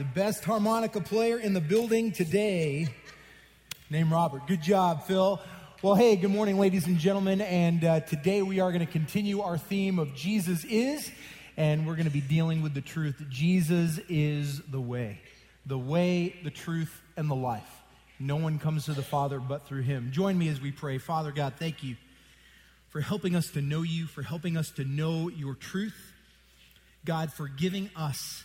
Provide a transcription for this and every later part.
the best harmonica player in the building today, named Robert. Good job, Phil. Well, hey, good morning, ladies and gentlemen. And uh, today we are going to continue our theme of Jesus is, and we're going to be dealing with the truth Jesus is the way, the way, the truth, and the life. No one comes to the Father but through him. Join me as we pray. Father God, thank you for helping us to know you, for helping us to know your truth. God, for giving us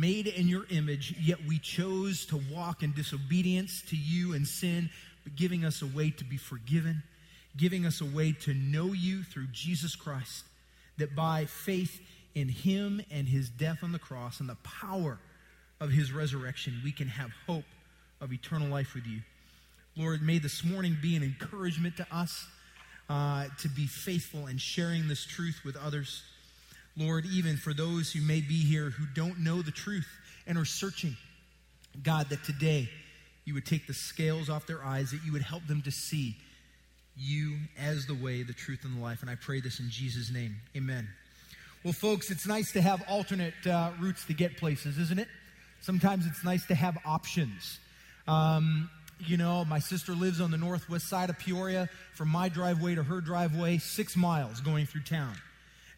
made in your image, yet we chose to walk in disobedience to you and sin, but giving us a way to be forgiven, giving us a way to know you through Jesus Christ, that by faith in him and his death on the cross and the power of his resurrection, we can have hope of eternal life with you. Lord, may this morning be an encouragement to us uh, to be faithful in sharing this truth with others. Lord, even for those who may be here who don't know the truth and are searching, God, that today you would take the scales off their eyes, that you would help them to see you as the way, the truth, and the life. And I pray this in Jesus' name. Amen. Well, folks, it's nice to have alternate uh, routes to get places, isn't it? Sometimes it's nice to have options. Um, you know, my sister lives on the northwest side of Peoria. From my driveway to her driveway, six miles going through town.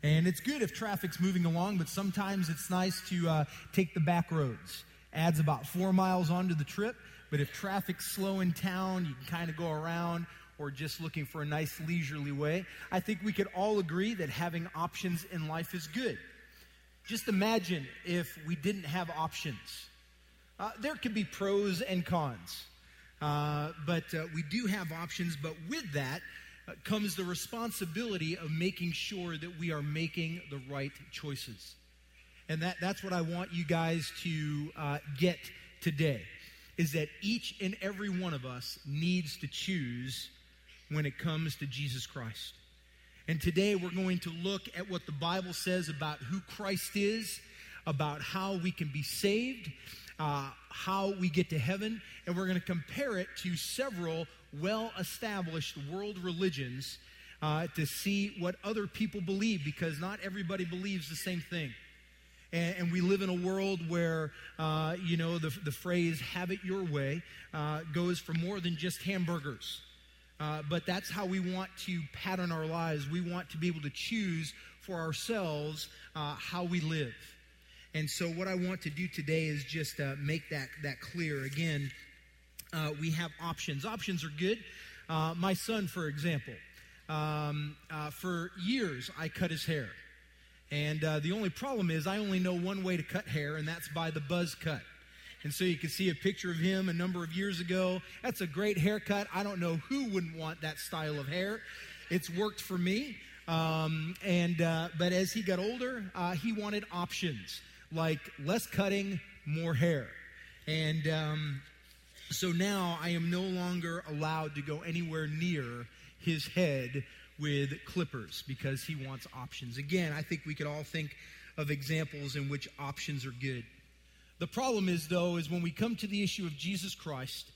And it's good if traffic's moving along, but sometimes it's nice to uh, take the back roads. Adds about four miles onto the trip, but if traffic's slow in town, you can kind of go around or just looking for a nice leisurely way. I think we could all agree that having options in life is good. Just imagine if we didn't have options. Uh, there could be pros and cons, uh, but uh, we do have options, but with that, comes the responsibility of making sure that we are making the right choices. And that, that's what I want you guys to uh, get today is that each and every one of us needs to choose when it comes to Jesus Christ. And today we're going to look at what the Bible says about who Christ is, about how we can be saved, uh, how we get to heaven, and we're going to compare it to several well established world religions uh, to see what other people believe because not everybody believes the same thing. And, and we live in a world where, uh, you know, the, the phrase have it your way uh, goes for more than just hamburgers. Uh, but that's how we want to pattern our lives. We want to be able to choose for ourselves uh, how we live. And so, what I want to do today is just uh, make that, that clear. Again, uh, we have options. Options are good. Uh, my son, for example, um, uh, for years I cut his hair. And uh, the only problem is I only know one way to cut hair, and that's by the buzz cut. And so you can see a picture of him a number of years ago. That's a great haircut. I don't know who wouldn't want that style of hair. It's worked for me. Um, and uh, but as he got older, uh, he wanted options like less cutting, more hair. And um, so now I am no longer allowed to go anywhere near his head with clippers because he wants options. Again, I think we could all think of examples in which options are good. The problem is, though, is when we come to the issue of Jesus Christ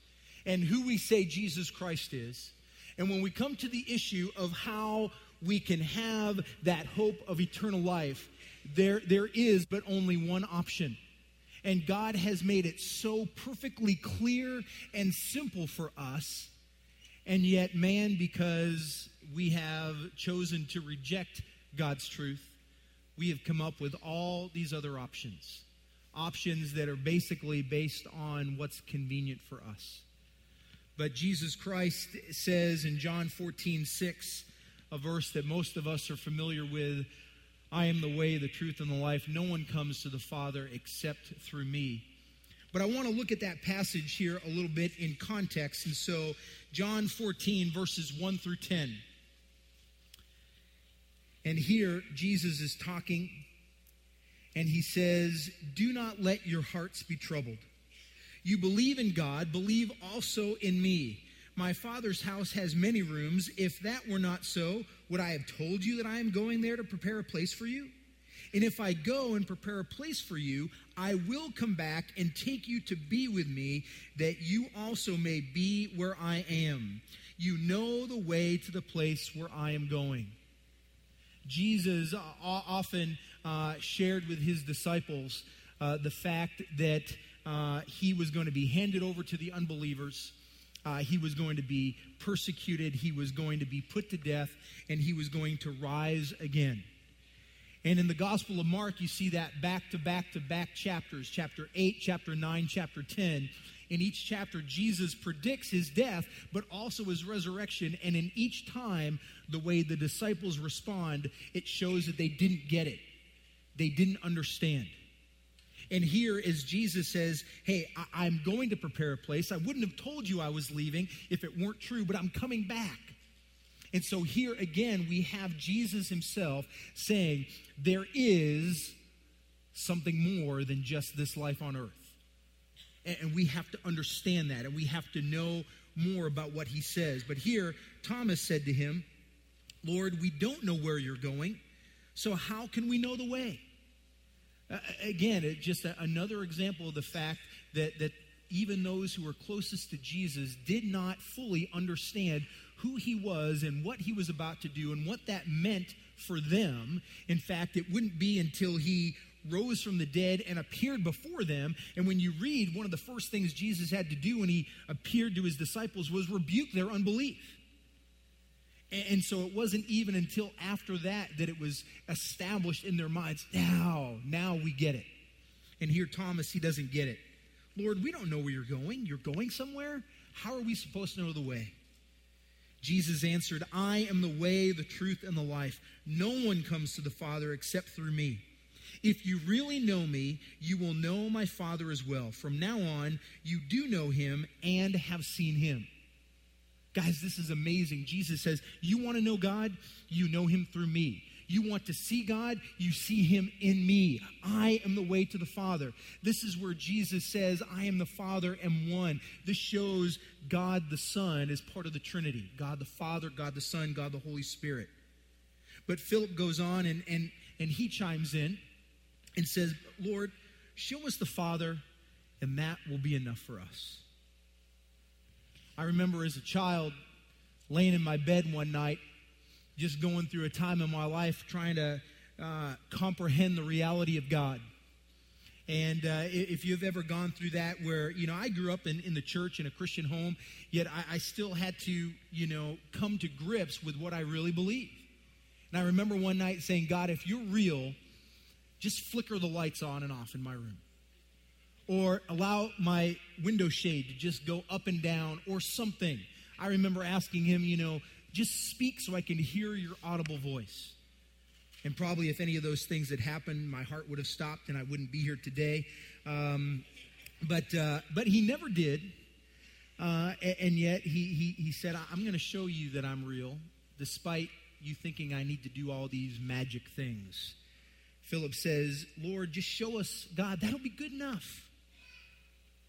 and who we say Jesus Christ is, and when we come to the issue of how we can have that hope of eternal life, there, there is but only one option. And God has made it so perfectly clear and simple for us. And yet, man, because we have chosen to reject God's truth, we have come up with all these other options. Options that are basically based on what's convenient for us. But Jesus Christ says in John 14, 6, a verse that most of us are familiar with I am the way, the truth, and the life. No one comes to the Father except through me. But I want to look at that passage here a little bit in context. And so, John 14, verses 1 through 10. And here, Jesus is talking, and he says, Do not let your hearts be troubled. You believe in God, believe also in me. My Father's house has many rooms. If that were not so, would I have told you that I am going there to prepare a place for you? And if I go and prepare a place for you, I will come back and take you to be with me, that you also may be where I am. You know the way to the place where I am going. Jesus often uh, shared with his disciples uh, the fact that uh, he was going to be handed over to the unbelievers. Uh, he was going to be persecuted. He was going to be put to death, and he was going to rise again. And in the Gospel of Mark, you see that back to back to back chapters chapter 8, chapter 9, chapter 10. In each chapter, Jesus predicts his death, but also his resurrection. And in each time, the way the disciples respond, it shows that they didn't get it, they didn't understand. And here, as Jesus says, Hey, I- am going to prepare a place. I wouldn't have told you I was leaving if it weren't true, but I'm coming back. And so here again, we have Jesus himself saying, There is something more than just this life on earth. And we have to understand that, and we have to know more about what he says. But here, Thomas said to him, Lord, we don't know where you're going, so how can we know the way? Uh, again, it, just another example of the fact that, that even those who were closest to Jesus did not fully understand who he was and what he was about to do and what that meant for them. In fact, it wouldn't be until he rose from the dead and appeared before them. And when you read, one of the first things Jesus had to do when he appeared to his disciples was rebuke their unbelief. And so it wasn't even until after that that it was established in their minds. Now, now we get it. And here, Thomas, he doesn't get it. Lord, we don't know where you're going. You're going somewhere? How are we supposed to know the way? Jesus answered, I am the way, the truth, and the life. No one comes to the Father except through me. If you really know me, you will know my Father as well. From now on, you do know him and have seen him. Guys, this is amazing. Jesus says, You want to know God? You know him through me. You want to see God? You see him in me. I am the way to the Father. This is where Jesus says, I am the Father and one. This shows God the Son as part of the Trinity God the Father, God the Son, God the Holy Spirit. But Philip goes on and, and, and he chimes in and says, Lord, show us the Father, and that will be enough for us. I remember as a child laying in my bed one night, just going through a time in my life trying to uh, comprehend the reality of God. And uh, if you've ever gone through that, where, you know, I grew up in, in the church in a Christian home, yet I, I still had to, you know, come to grips with what I really believe. And I remember one night saying, God, if you're real, just flicker the lights on and off in my room or allow my window shade to just go up and down or something. I remember asking him, you know, just speak so I can hear your audible voice. And probably if any of those things had happened, my heart would have stopped and I wouldn't be here today. Um, but, uh, but he never did. Uh, and, and, yet he, he, he said, I'm going to show you that I'm real, despite you thinking I need to do all these magic things. Philip says, Lord, just show us God. That'll be good enough.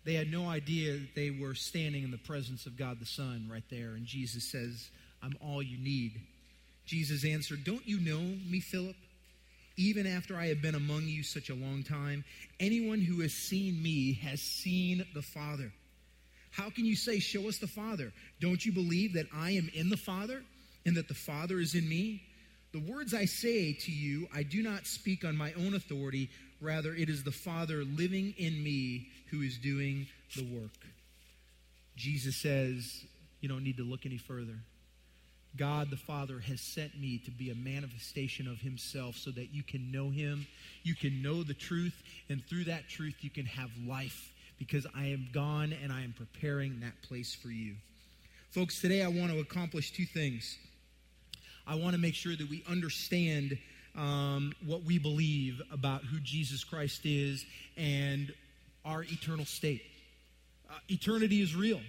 They had no idea that they were standing in the presence of God the Son right there. And Jesus says, I'm all you need. Jesus answered, Don't you know me, Philip? Even after I have been among you such a long time, anyone who has seen me has seen the Father. How can you say, Show us the Father? Don't you believe that I am in the Father and that the Father is in me? The words I say to you, I do not speak on my own authority. Rather, it is the Father living in me who is doing the work. Jesus says, You don't need to look any further. God the Father has sent me to be a manifestation of Himself so that you can know Him, you can know the truth, and through that truth you can have life because I am gone and I am preparing that place for you. Folks, today I want to accomplish two things. I want to make sure that we understand um, what we believe about who Jesus Christ is and our eternal state. Uh, eternity is real.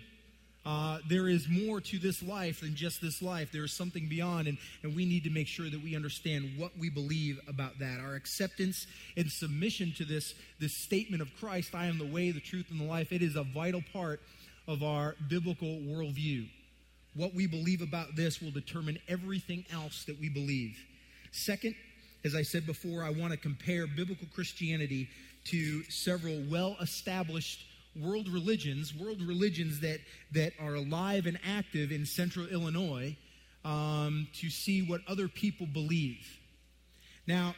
Uh, there is more to this life than just this life. There is something beyond, and, and we need to make sure that we understand what we believe about that. Our acceptance and submission to this, this statement of Christ, I am the way, the truth, and the life, it is a vital part of our biblical worldview. What we believe about this will determine everything else that we believe. Second, as I said before, I want to compare biblical Christianity to several well established world religions, world religions that, that are alive and active in central Illinois, um, to see what other people believe. Now,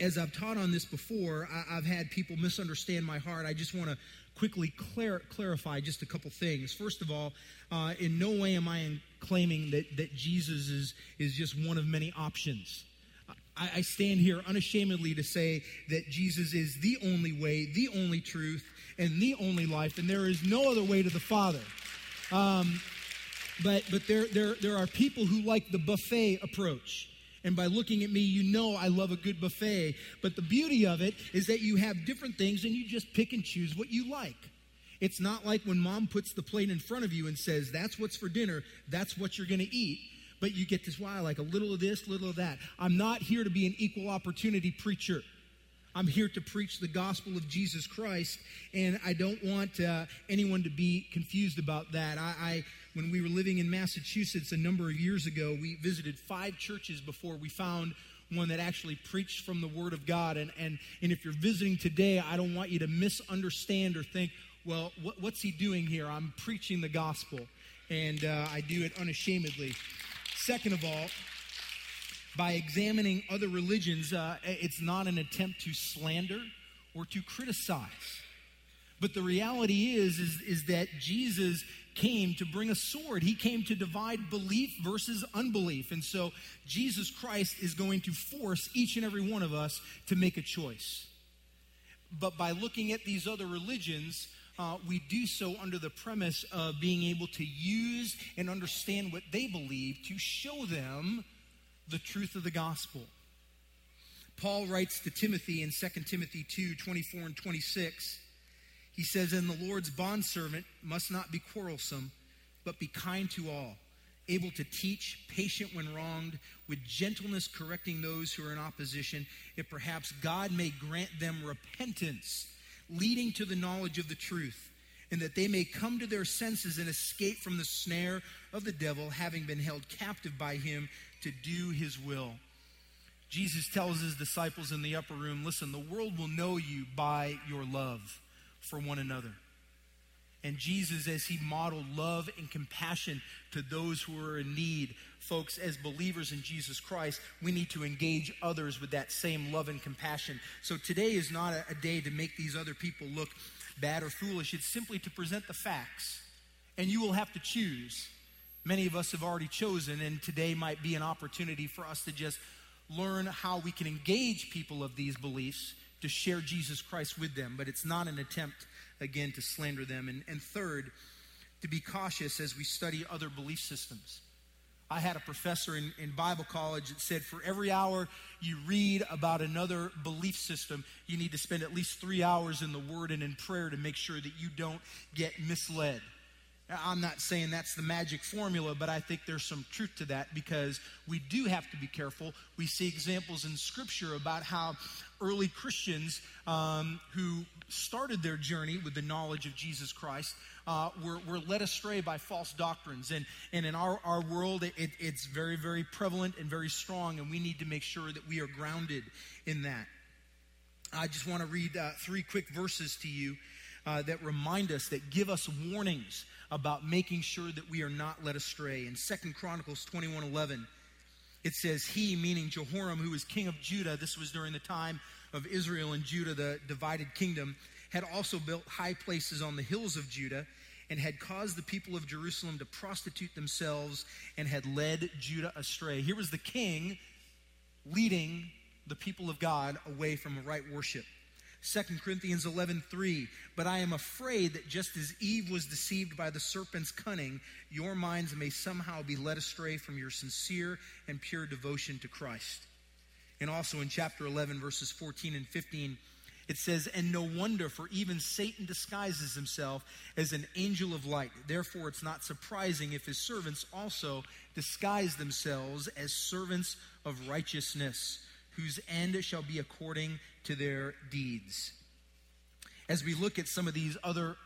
as I've taught on this before, I, have had people misunderstand my heart. I just want to quickly clar- clarify just a couple things. First of all, uh, in no way am I claiming that, that Jesus is, is just one of many options. I, I stand here unashamedly to say that Jesus is the only way, the only truth, and the only life, and there is no other way to the Father. Um, but but there, there, there are people who like the buffet approach. And by looking at me, you know I love a good buffet. But the beauty of it is that you have different things and you just pick and choose what you like. It's not like when mom puts the plate in front of you and says, That's what's for dinner, that's what you're going to eat. But you get this, why, like a little of this, little of that. I'm not here to be an equal opportunity preacher. I'm here to preach the gospel of Jesus Christ, and I don't want uh, anyone to be confused about that. I, I, when we were living in Massachusetts a number of years ago, we visited five churches before we found one that actually preached from the Word of God. And, and, and if you're visiting today, I don't want you to misunderstand or think, well, what, what's he doing here? I'm preaching the gospel, and uh, I do it unashamedly. Second of all, by examining other religions, uh, it's not an attempt to slander or to criticize. But the reality is, is, is that Jesus came to bring a sword. He came to divide belief versus unbelief. And so Jesus Christ is going to force each and every one of us to make a choice. But by looking at these other religions, uh, we do so under the premise of being able to use and understand what they believe to show them the truth of the gospel. Paul writes to Timothy in 2 Timothy 2 24 and 26. He says, And the Lord's bondservant must not be quarrelsome, but be kind to all, able to teach, patient when wronged, with gentleness correcting those who are in opposition, if perhaps God may grant them repentance, leading to the knowledge of the truth, and that they may come to their senses and escape from the snare of the devil, having been held captive by him to do his will. Jesus tells his disciples in the upper room listen, the world will know you by your love for one another. And Jesus, as he modeled love and compassion to those who are in need, folks, as believers in Jesus Christ, we need to engage others with that same love and compassion. So today is not a, a day to make these other people look bad or foolish, it's simply to present the facts. And you will have to choose Many of us have already chosen, and today might be an opportunity for us to just learn how we can engage people of these beliefs to share Jesus Christ with them. But it's not an attempt, again, to slander them. And, and third, to be cautious as we study other belief systems. I had a professor in, in, Bible college that said for every hour you read about another belief system, you need to spend at least three hours in the Word and in prayer to make sure that you don't get misled. I'm not saying that's the magic formula, but I think there's some truth to that because we do have to be careful. We see examples in Scripture about how early Christians um, who started their journey with the knowledge of Jesus Christ uh, were, were, led astray by false doctrines. And, and in our, our world, it, it's very, very prevalent and very strong, and we need to make sure that we are grounded in that. I just want to read uh, three quick verses to you uh, that remind us, that give us warnings about making sure that we are not led astray. In Second Chronicles 21 11, it says, He, meaning Jehoram, who was king of Judah, this was during the time of Israel and Judah, the divided kingdom, had also built high places on the hills of Judah and had caused the people of Jerusalem to prostitute themselves and had led Judah astray. Here was the king leading the people of God away from right worship. 2 Corinthians 11:3 But I am afraid that just as Eve was deceived by the serpent's cunning your minds may somehow be led astray from your sincere and pure devotion to Christ. And also in chapter 11 verses 14 and 15 it says, And no wonder, for even Satan disguises himself as an angel of light. Therefore, it's not surprising if his servants also disguise themselves as servants of righteousness whose end shall be according to their deeds. As we look at some of these other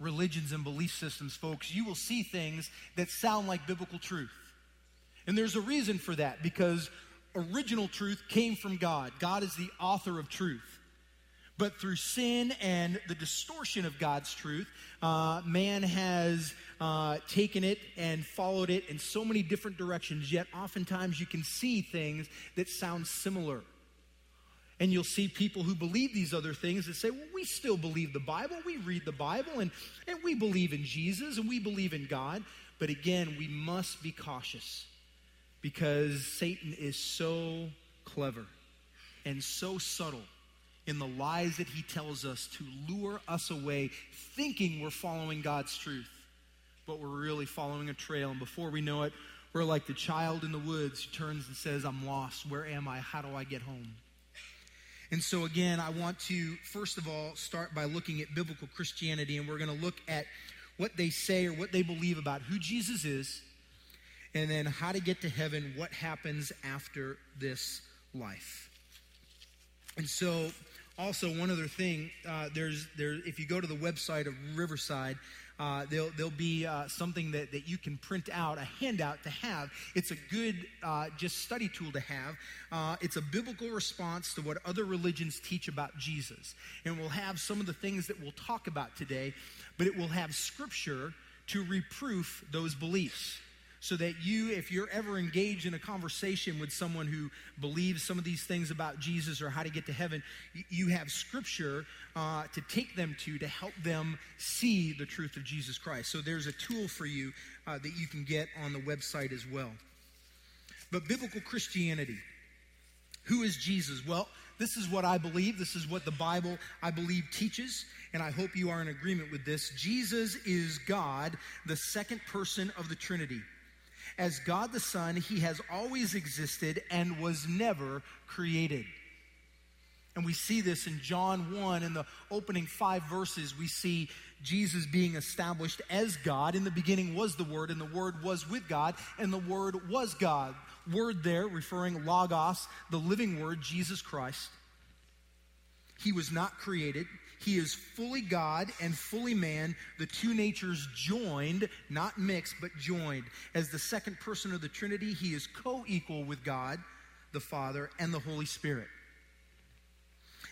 religions and belief systems, folks, you will see things that sound like biblical truth. And there's a reason for that because original truth came from God. God is the author of truth. But through sin and the distortion of God's truth, uh, man has uh, taken it and followed it in so many different directions, yet oftentimes you can see things that sound similar. And you'll see people who believe these other things that say, well, we still believe the Bible. We read the Bible and, and we believe in Jesus and we believe in God. But again, we must be cautious because Satan is so clever and so subtle in the lies that he tells us to lure us away, thinking we're following God's truth, but we're really following a trail. And before we know it, we're like the child in the woods who turns and says, I'm lost. Where am I? How do I get home? And so, again, I want to, first of all, start by looking at biblical Christianity, and we're going to look at what they say or what they believe about who Jesus is, and then how to get to heaven, what happens after this life. And so, also, one other thing, uh, there's there. If you go to the website of Riverside, uh, there'll, there'll be uh, something that, that you can print out, a handout to have. It's a good uh, just study tool to have. Uh, it's a biblical response to what other religions teach about Jesus. And we'll have some of the things that we'll talk about today, but it will have scripture to reproof those beliefs so that you, if you're ever engaged in a conversation with someone who believes some of these things about Jesus or how to get to heaven, you have scripture uh, to take them to to help them see the truth of Jesus Christ. So there's a tool for you uh, that you can get on the website as well. But biblical Christianity, who is Jesus? Well, this is what I believe. This is what the Bible, I believe, teaches. And I hope you are in agreement with this. Jesus is God, the second person of the Trinity. As God the Son, he has always existed and was never created. And we see this in John 1, in the opening five verses, we see Jesus being established as God. In the beginning was the Word, and the Word was with God, and the Word was God. Word there referring Logos, the living Word, Jesus Christ. He was not created, he is fully God and fully man, the two natures joined, not mixed, but joined. As the second person of the Trinity, he is co equal with God, the Father, and the Holy Spirit.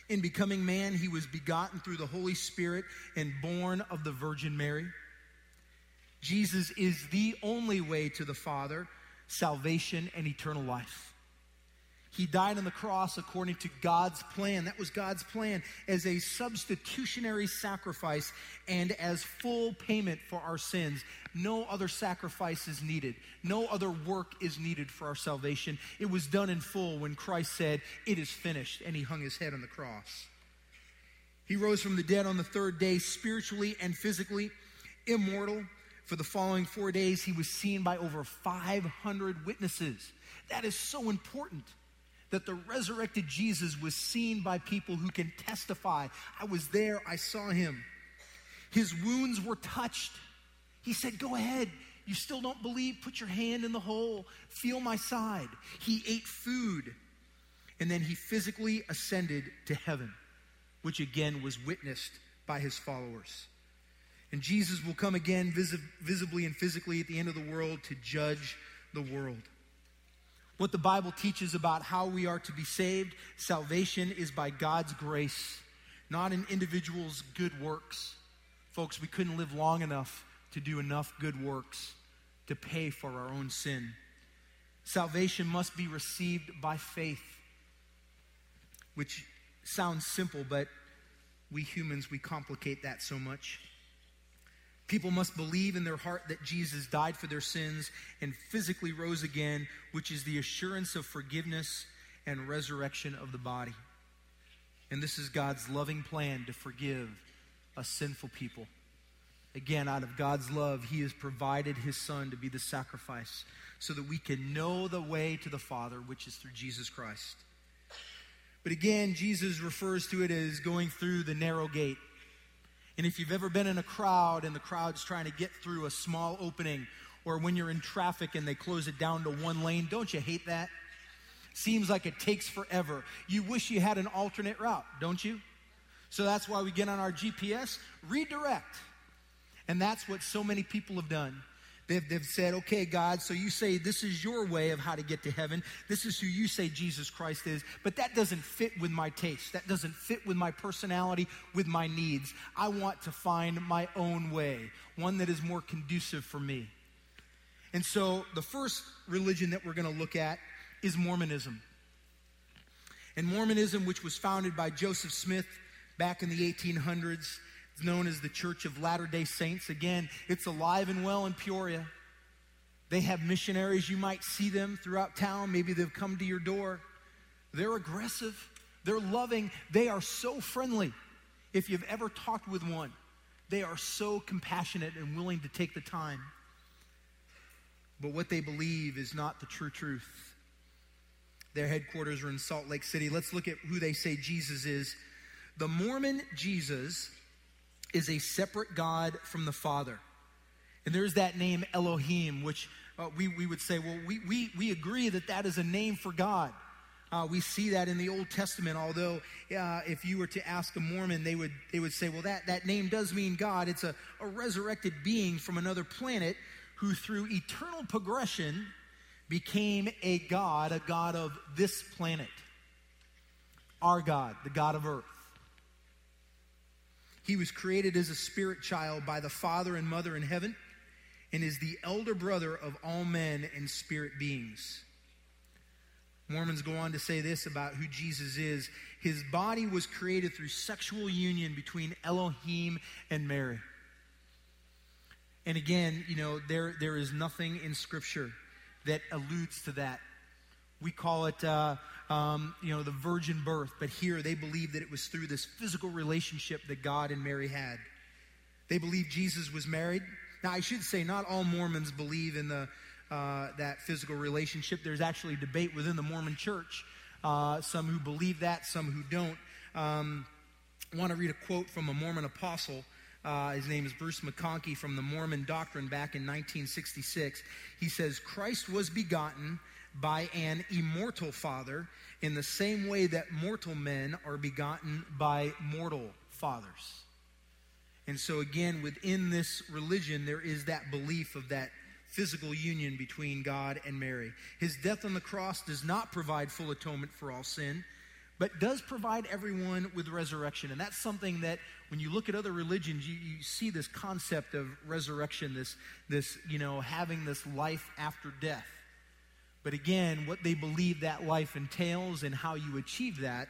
In becoming man, he was begotten through the Holy Spirit and born of the Virgin Mary. Jesus is the only way to the Father, salvation, and eternal life. He died on the cross according to God's plan. That was God's plan as a substitutionary sacrifice and as full payment for our sins. No other sacrifice is needed. No other work is needed for our salvation. It was done in full when Christ said, It is finished, and he hung his head on the cross. He rose from the dead on the third day, spiritually and physically, immortal. For the following four days, he was seen by over 500 witnesses. That is so important that the resurrected Jesus was seen by people who can testify. I was there, I saw him. His wounds were touched. He said, Go ahead. You still don't believe? Put your hand in the hole. Feel my side. He ate food. And then he physically ascended to heaven, which again was witnessed by his followers. And Jesus will come again vis- visibly and physically at the end of the world to judge the world what the Bible teaches about how we are to be saved. Salvation is by God's grace, not an individuals' good works. Folks, we couldn't live long enough to do enough good works to pay for our own sin. Salvation must be received by faith, which sounds simple, but we humans, we complicate that so much. People must believe in their heart that Jesus died for their sins and physically rose again, which is the assurance of forgiveness and resurrection of the body. And this is God's loving plan to forgive a sinful people. Again, out of God's love, He has provided His Son to be the sacrifice so that we can know the way to the Father, which is through Jesus Christ. But again, Jesus refers to it as going through the narrow gate. And if you've ever been in a crowd and the crowd's trying to get through a small opening, or when you're in traffic and they close it down to one lane, don't you hate that? Seems like it takes forever. You wish you had an alternate route, don't you? So that's why we get on our GPS, redirect. And that's what so many people have done. They've, they've said, okay, God, so you say this is your way of how to get to heaven. This is who you say Jesus Christ is. But that doesn't fit with my taste. That doesn't fit with my personality, with my needs. I want to find my own way, one that is more conducive for me. And so the first religion that we're going to look at is Mormonism. And Mormonism, which was founded by Joseph Smith back in the 1800s, is known as the Church of Latter day Saints. Again, it's alive and well in Peoria. They have missionaries. You might see them throughout town. Maybe they've come to your door. They're aggressive, they're loving, they are so friendly. If you've ever talked with one, they are so compassionate and willing to take the time. But what they believe is not the true truth. Their headquarters are in Salt Lake City. Let's look at who they say Jesus is. The Mormon Jesus is a separate God from the Father. And there's that name Elohim, which uh, we, we would say, well, we, we, we agree that that is a name for God. Uh, we see that in the Old Testament, although uh, if you were to ask a Mormon, they would, they would say, well, that, that name does mean God. It's a, a resurrected being from another planet who, through eternal progression, became a God, a God of this planet. Our God, the God of earth. He was created as a spirit child by the father and mother in heaven and is the elder brother of all men and spirit beings. Mormons go on to say this about who Jesus is. His body was created through sexual union between Elohim and Mary. And again, you know, there, there is nothing in Scripture that alludes to that. We call it, uh, um, you know, the virgin birth, but here they believe that it was through this physical relationship that God and Mary had. They believe Jesus was married. Now, I should say, not all Mormons believe in the uh, that physical relationship. There's actually debate within the Mormon church. Uh, some who believe that, some who don't. Um, I want to read a quote from a Mormon apostle. Uh, his name is Bruce McConkie from the Mormon Doctrine back in 1966. He says, Christ was begotten by an immortal father in the same way that mortal men are begotten by mortal fathers. And so, again, within this religion, there is that belief of that physical union between God and Mary. His death on the cross does not provide full atonement for all sin, but does provide everyone with resurrection. And that's something that when you look at other religions, you, you see this concept of resurrection, this, this, you know, having this life after death. But again, what they believe that life entails and how you achieve that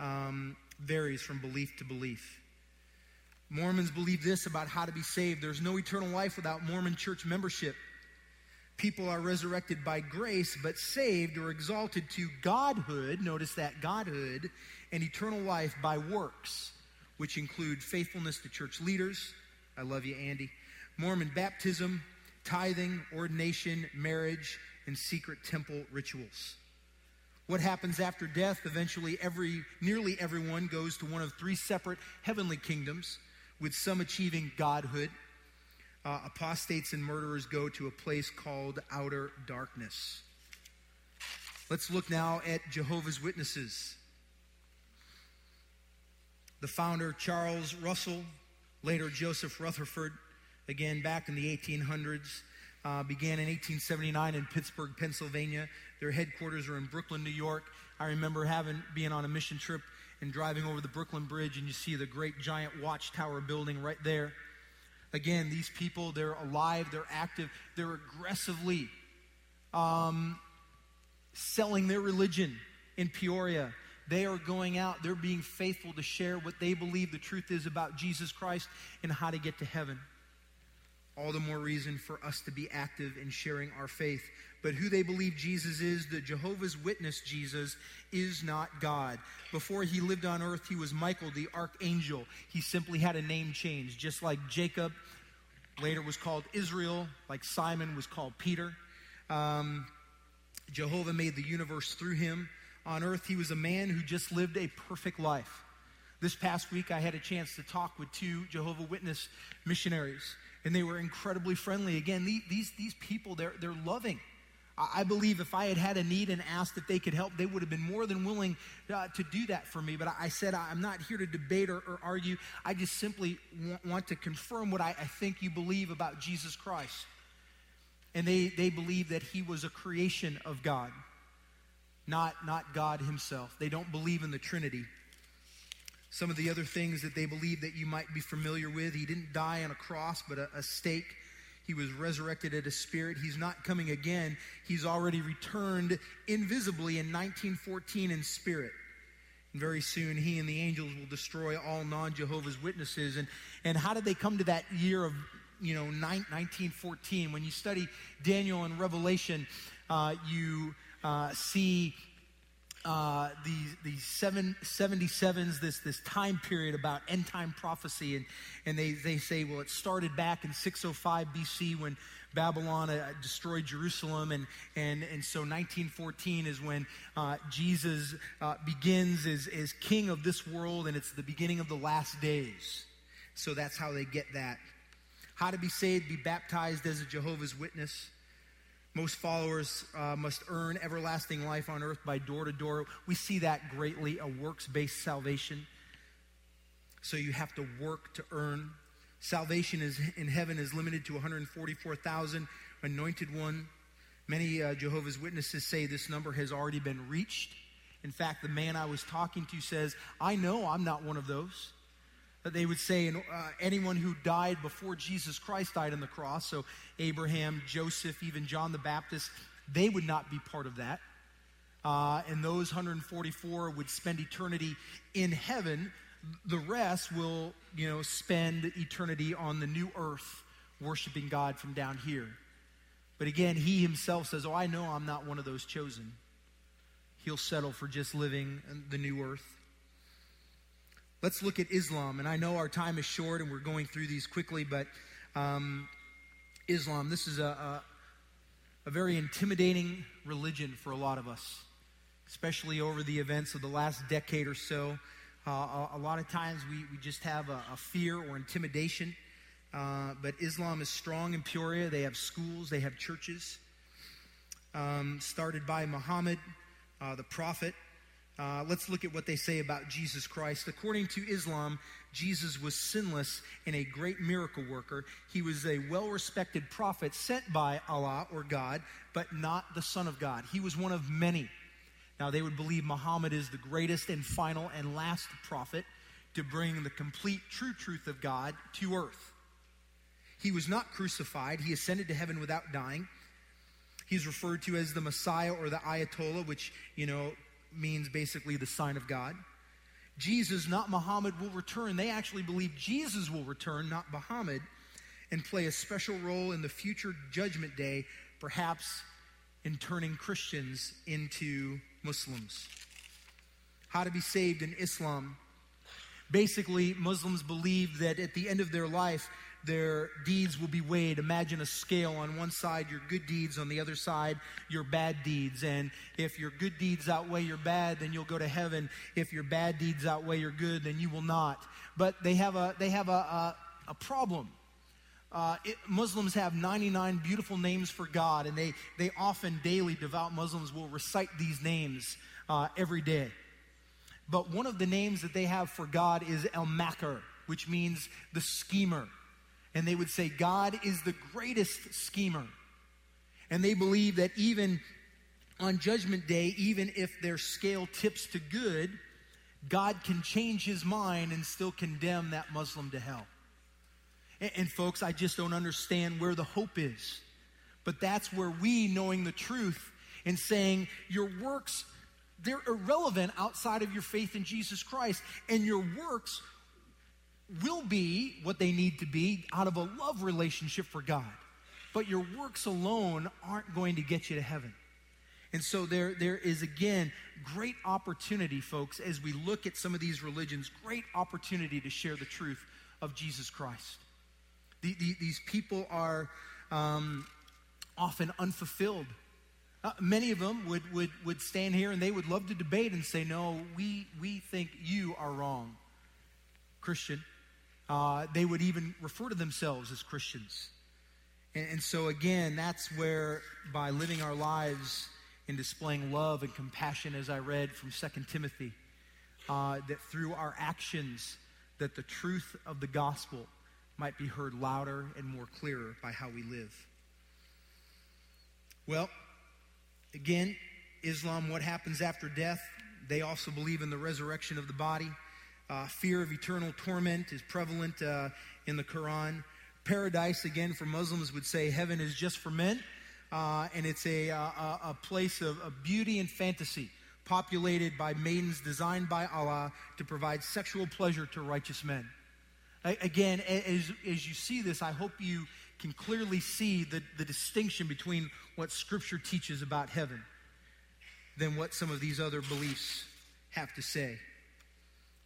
um, varies from belief to belief. Mormons believe this about how to be saved there's no eternal life without Mormon church membership people are resurrected by grace, but saved or exalted to godhood, notice that godhood, and eternal life by works, which include faithfulness to church leaders. I love you, Andy. Mormon baptism, tithing, ordination, marriage, and secret temple rituals. What happens after death? Eventually, every, nearly everyone goes to one of three separate heavenly kingdoms, with some achieving godhood uh, apostates and murderers go to a place called outer darkness. Let's look now at Jehovah's Witnesses. The founder, Charles Russell, later Joseph Rutherford, again back in the 1800s, uh, began in 1879 in Pittsburgh, Pennsylvania. Their headquarters are in Brooklyn, New York. I remember having being on a mission trip and driving over the Brooklyn Bridge, and you see the great giant watchtower building right there. Again, these people, they're alive, they're active, they're aggressively um, selling their religion in Peoria. They are going out, they're being faithful to share what they believe the truth is about Jesus Christ and how to get to heaven. All the more reason for us to be active in sharing our faith. But who they believe Jesus is, the Jehovah's Witness Jesus, is not God. Before he lived on earth, he was Michael, the archangel. He simply had a name change, just like Jacob later was called Israel, like Simon was called Peter. Um, Jehovah made the universe through him. On earth, he was a man who just lived a perfect life. This past week, I had a chance to talk with two Jehovah Witness missionaries and they were incredibly friendly. Again, these, these people, they're, they're loving. I believe if I had had a need and asked if they could help, they would have been more than willing uh, to do that for me. But I said, I'm not here to debate or, or argue. I just simply want, want to confirm what I, I, think you believe about Jesus Christ. And they, they believe that he was a creation of God, not, not God himself. They don't believe in the Trinity. Some of the other things that they believe that you might be familiar with he didn't die on a cross, but a, a stake. He was resurrected at a spirit. He's not coming again. He's already returned invisibly in 1914 in spirit. And very soon, he and the angels will destroy all non Jehovah's Witnesses. And, and how did they come to that year of, you know, 1914? When you study Daniel and Revelation, uh, you uh, see uh, these, these seven, 77s, this, this time period about end time prophecy. And, and they, they say, well, it started back in 605 BC when Babylon uh, destroyed Jerusalem. And, and, and so 1914 is when uh, Jesus uh, begins as, as king of this world, and it's the beginning of the last days. So that's how they get that. How to be saved, be baptized as a Jehovah's Witness. Most followers uh, must earn everlasting life on earth by door to door. We see that greatly, a works based salvation. So you have to work to earn. Salvation is, in heaven is limited to 144,000 anointed one. Many uh, Jehovah's Witnesses say this number has already been reached. In fact, the man I was talking to says, I know I'm not one of those they would say uh, anyone who died before Jesus Christ died on the cross, so Abraham, Joseph, even John the Baptist, they would not be part of that. Uh, and those 144 would spend eternity in heaven. The rest will, you know, spend eternity on the new earth, worshiping God from down here. But again, he himself says, Oh, I know I'm not one of those chosen. He'll settle for just living the new earth. Let's look at Islam. And I know our time is short and we're going through these quickly, but um, Islam, this is a, a, a very intimidating religion for a lot of us, especially over the events of the last decade or so. Uh, a, a, lot of times we, we just have a, a fear or intimidation. Uh, but Islam is strong in Peoria. They have schools, they have churches. Um, started by Muhammad, uh, the prophet. Uh, let's look at what they say about Jesus Christ. According to Islam, Jesus was sinless and a great miracle worker. He was a well respected prophet sent by Allah or God, but not the Son of God. He was one of many. Now, they would believe Muhammad is the greatest and final and last prophet to bring the complete true truth of God to earth. He was not crucified, he ascended to heaven without dying. He's referred to as the Messiah or the Ayatollah, which, you know, means basically the sign of God. Jesus, not Muhammad, will return. They actually believe Jesus will return, not Muhammad, and play a special role in the future judgment day, perhaps in turning Christians into Muslims. How to be saved in Islam. Basically, Muslims believe that at the end of their life, their deeds will be weighed. Imagine a scale on one side, your good deeds, on the other side, your bad deeds. And if your good deeds outweigh your bad, then you'll go to heaven. If your bad deeds outweigh your good, then you will not. But they have a, they have a, a, a problem. Uh, it, Muslims have 99 beautiful names for God, and they, they often, daily, devout Muslims will recite these names uh, every day. But one of the names that they have for God is El Makr, which means the schemer and they would say, God is the greatest schemer. And they believe that even on Judgment Day, even if their scale tips to good, God can change his mind and still condemn that Muslim to hell. And, and, folks, I just don't understand where the hope is. But that's where we, knowing the truth and saying your works, they're irrelevant outside of your faith in Jesus Christ, and your works will be what they need to be out of a love relationship for God. But your works alone aren't going to get you to heaven. And so there, there is again great opportunity, folks, as we look at some of these religions, great opportunity to share the truth of Jesus Christ. The, the, these people are um, often unfulfilled. Uh, many of them would, would, would stand here and they would love to debate and say, No, we, we think you are wrong, Christian. Uh, they would even refer to themselves as Christians. And, and so, again, that's where by living our lives in displaying love and compassion, as I read from 2 Timothy, uh, that through our actions, that the truth of the gospel might be heard louder and more clearer by how we live. Well, again, Islam, what happens after death? They also believe in the resurrection of the body. Uh, fear of eternal torment is prevalent uh, in the Quran. Paradise, again, for Muslims, would say heaven is just for men, uh, and it's a, a, a place of, of, beauty and fantasy. populated by maidens designed by Allah to provide sexual pleasure to righteous men. Again, as, as you see this, I hope you can clearly see the, the distinction between what Scripture teaches about heaven than what some of these other beliefs have to say.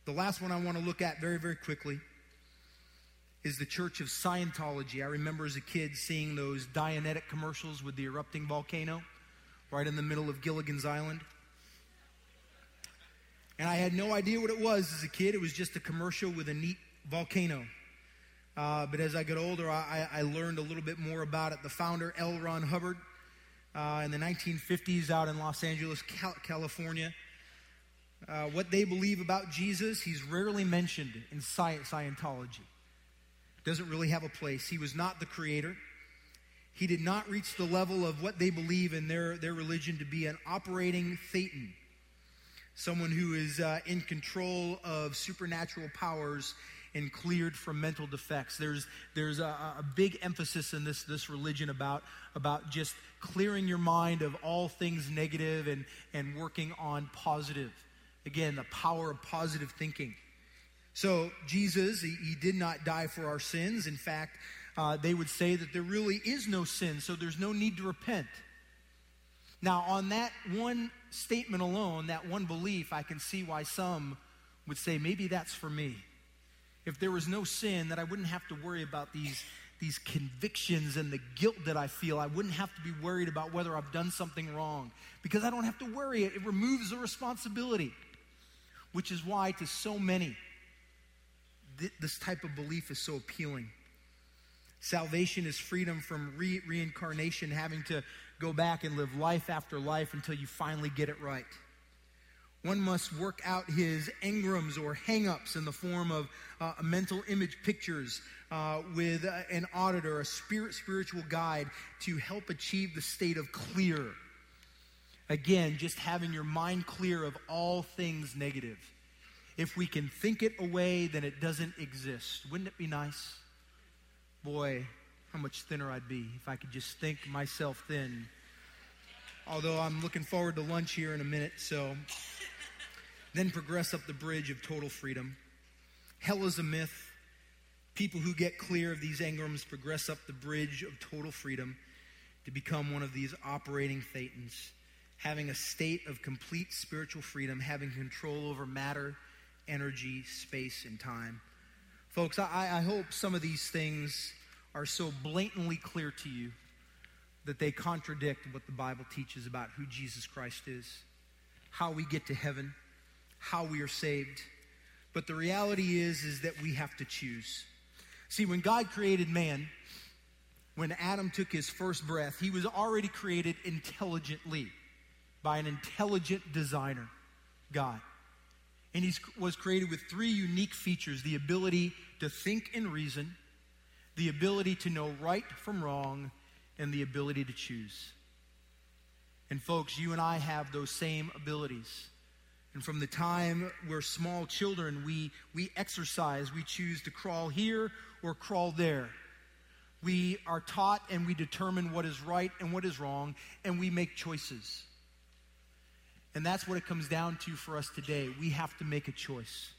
The last one I want to look at very, very quickly is the Church of Scientology. I remember as a kid seeing those Dianetic commercials with the erupting volcano right in the middle of Gilligan's Island. And I had no idea what it was as a kid. It was just a commercial with a neat volcano. Uh, but as I got older, I, I, learned a little bit more about it. The founder, L. Ron Hubbard, uh, in the 1950s out in Los Angeles, California, uh, what they believe about Jesus, he's rarely mentioned in Scientology. Doesn't really have a place. He was not the creator. He did not reach the level of what they believe in their, their religion to be an operating Thetan, someone who is uh, in control of supernatural powers and cleared from mental defects. There's, there's a, a, big emphasis in this, this religion about, about just clearing your mind of all things negative and, and working on positive. Again, the power of positive thinking. So, Jesus, he, he did not die for our sins. In fact, uh, they would say that there really is no sin, so there's no need to repent. Now, on that one statement alone, that one belief, I can see why some would say, maybe that's for me if there was no sin, that I wouldn't have to worry about these, these convictions and the guilt that I feel. I wouldn't have to be worried about whether I've done something wrong because I don't have to worry. It, it removes the responsibility, which is why to so many, th- this type of belief is so appealing. Salvation is freedom from re- reincarnation, having to go back and live life after life until you finally get it right. One must work out his engrams or hangups in the form of uh, mental image pictures uh, with uh, an auditor, a spirit spiritual guide to help achieve the state of clear. Again, just having your mind clear of all things negative. If we can think it away, then it doesn't exist. Wouldn't it be nice? Boy, how much thinner I'd be if I could just think myself thin. Although I'm looking forward to lunch here in a minute, so then progress up the bridge of total freedom. Hell is a myth. People who get clear of these engrams progress up the bridge of total freedom to become one of these operating thetans, having a state of complete spiritual freedom, having control over matter, energy, space, and time. Folks, I, I hope some of these things are so blatantly clear to you that they contradict what the Bible teaches about who Jesus Christ is, how we get to heaven how we are saved. But the reality is is that we have to choose. See, when God created man, when Adam took his first breath, he was already created intelligently by an intelligent designer, God. And he was created with three unique features the ability to think and reason, the ability to know right from wrong, and the ability to choose. And folks, you and I have those same abilities. And from the time we're small children, we, we exercise. We choose to crawl here or crawl there. We are taught and we determine what is right and what is wrong, and we make choices. And that's what it comes down to for us today. We have to make a choice.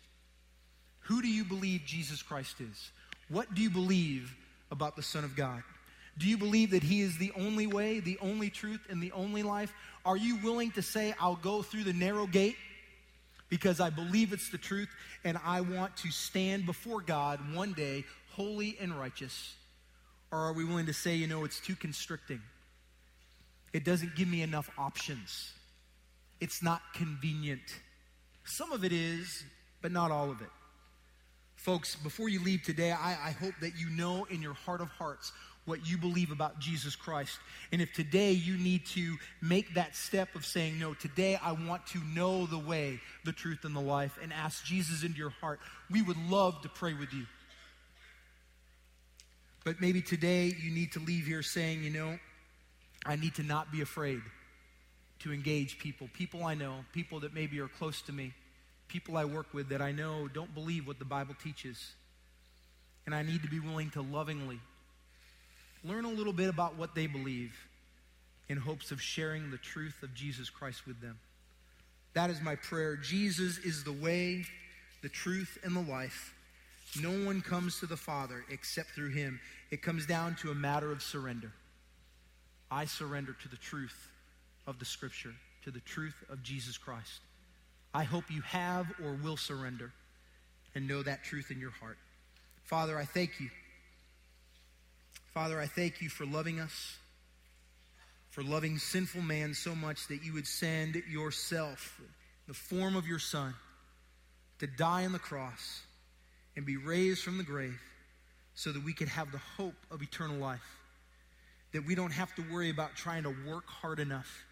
Who do you believe Jesus Christ is? What do you believe about the Son of God? Do you believe that He is the only way, the only truth, and the only life? Are you willing to say, I'll go through the narrow gate? because I believe it's the truth and I want to stand before God one day holy and righteous? Or are we willing to say, you know, it's too constricting? It doesn't give me enough options. It's not convenient. Some of it is, but not all of it. Folks, before you leave today, I, I hope that you know in your heart of hearts what you believe about Jesus Christ. And if today you need to make that step of saying, No, today I want to know the way, the truth, and the life, and ask Jesus into your heart, we would love to pray with you. But maybe today you need to leave here saying, You know, I need to not be afraid to engage people, people I know, people that maybe are close to me, people I work with that I know don't believe what the Bible teaches. And I need to be willing to lovingly learn a little bit about what they believe in hopes of sharing the truth of Jesus Christ with them. That is my prayer. Jesus is the way, the truth, and the life. No one comes to the Father except through him. It comes down to a matter of surrender. I surrender to the truth of the Scripture, to the truth of Jesus Christ. I hope you have or will surrender and know that truth in your heart. Father, I thank you. Father, I thank you for loving us, for loving sinful man so much that you would send yourself, the form of your Son, to die on the cross and be raised from the grave so that we could have the hope of eternal life. That we don't have to worry about trying to work hard enough.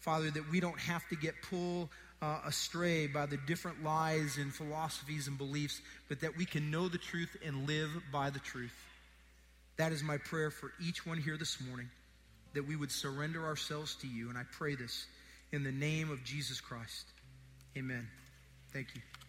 Father, that we don't have to get pulled uh, astray by the different lies and philosophies and beliefs, but that we can know the truth and live by the truth. That is my prayer for each one here this morning, that we would surrender ourselves to you. And I pray this in the name of Jesus Christ. Amen. Thank you.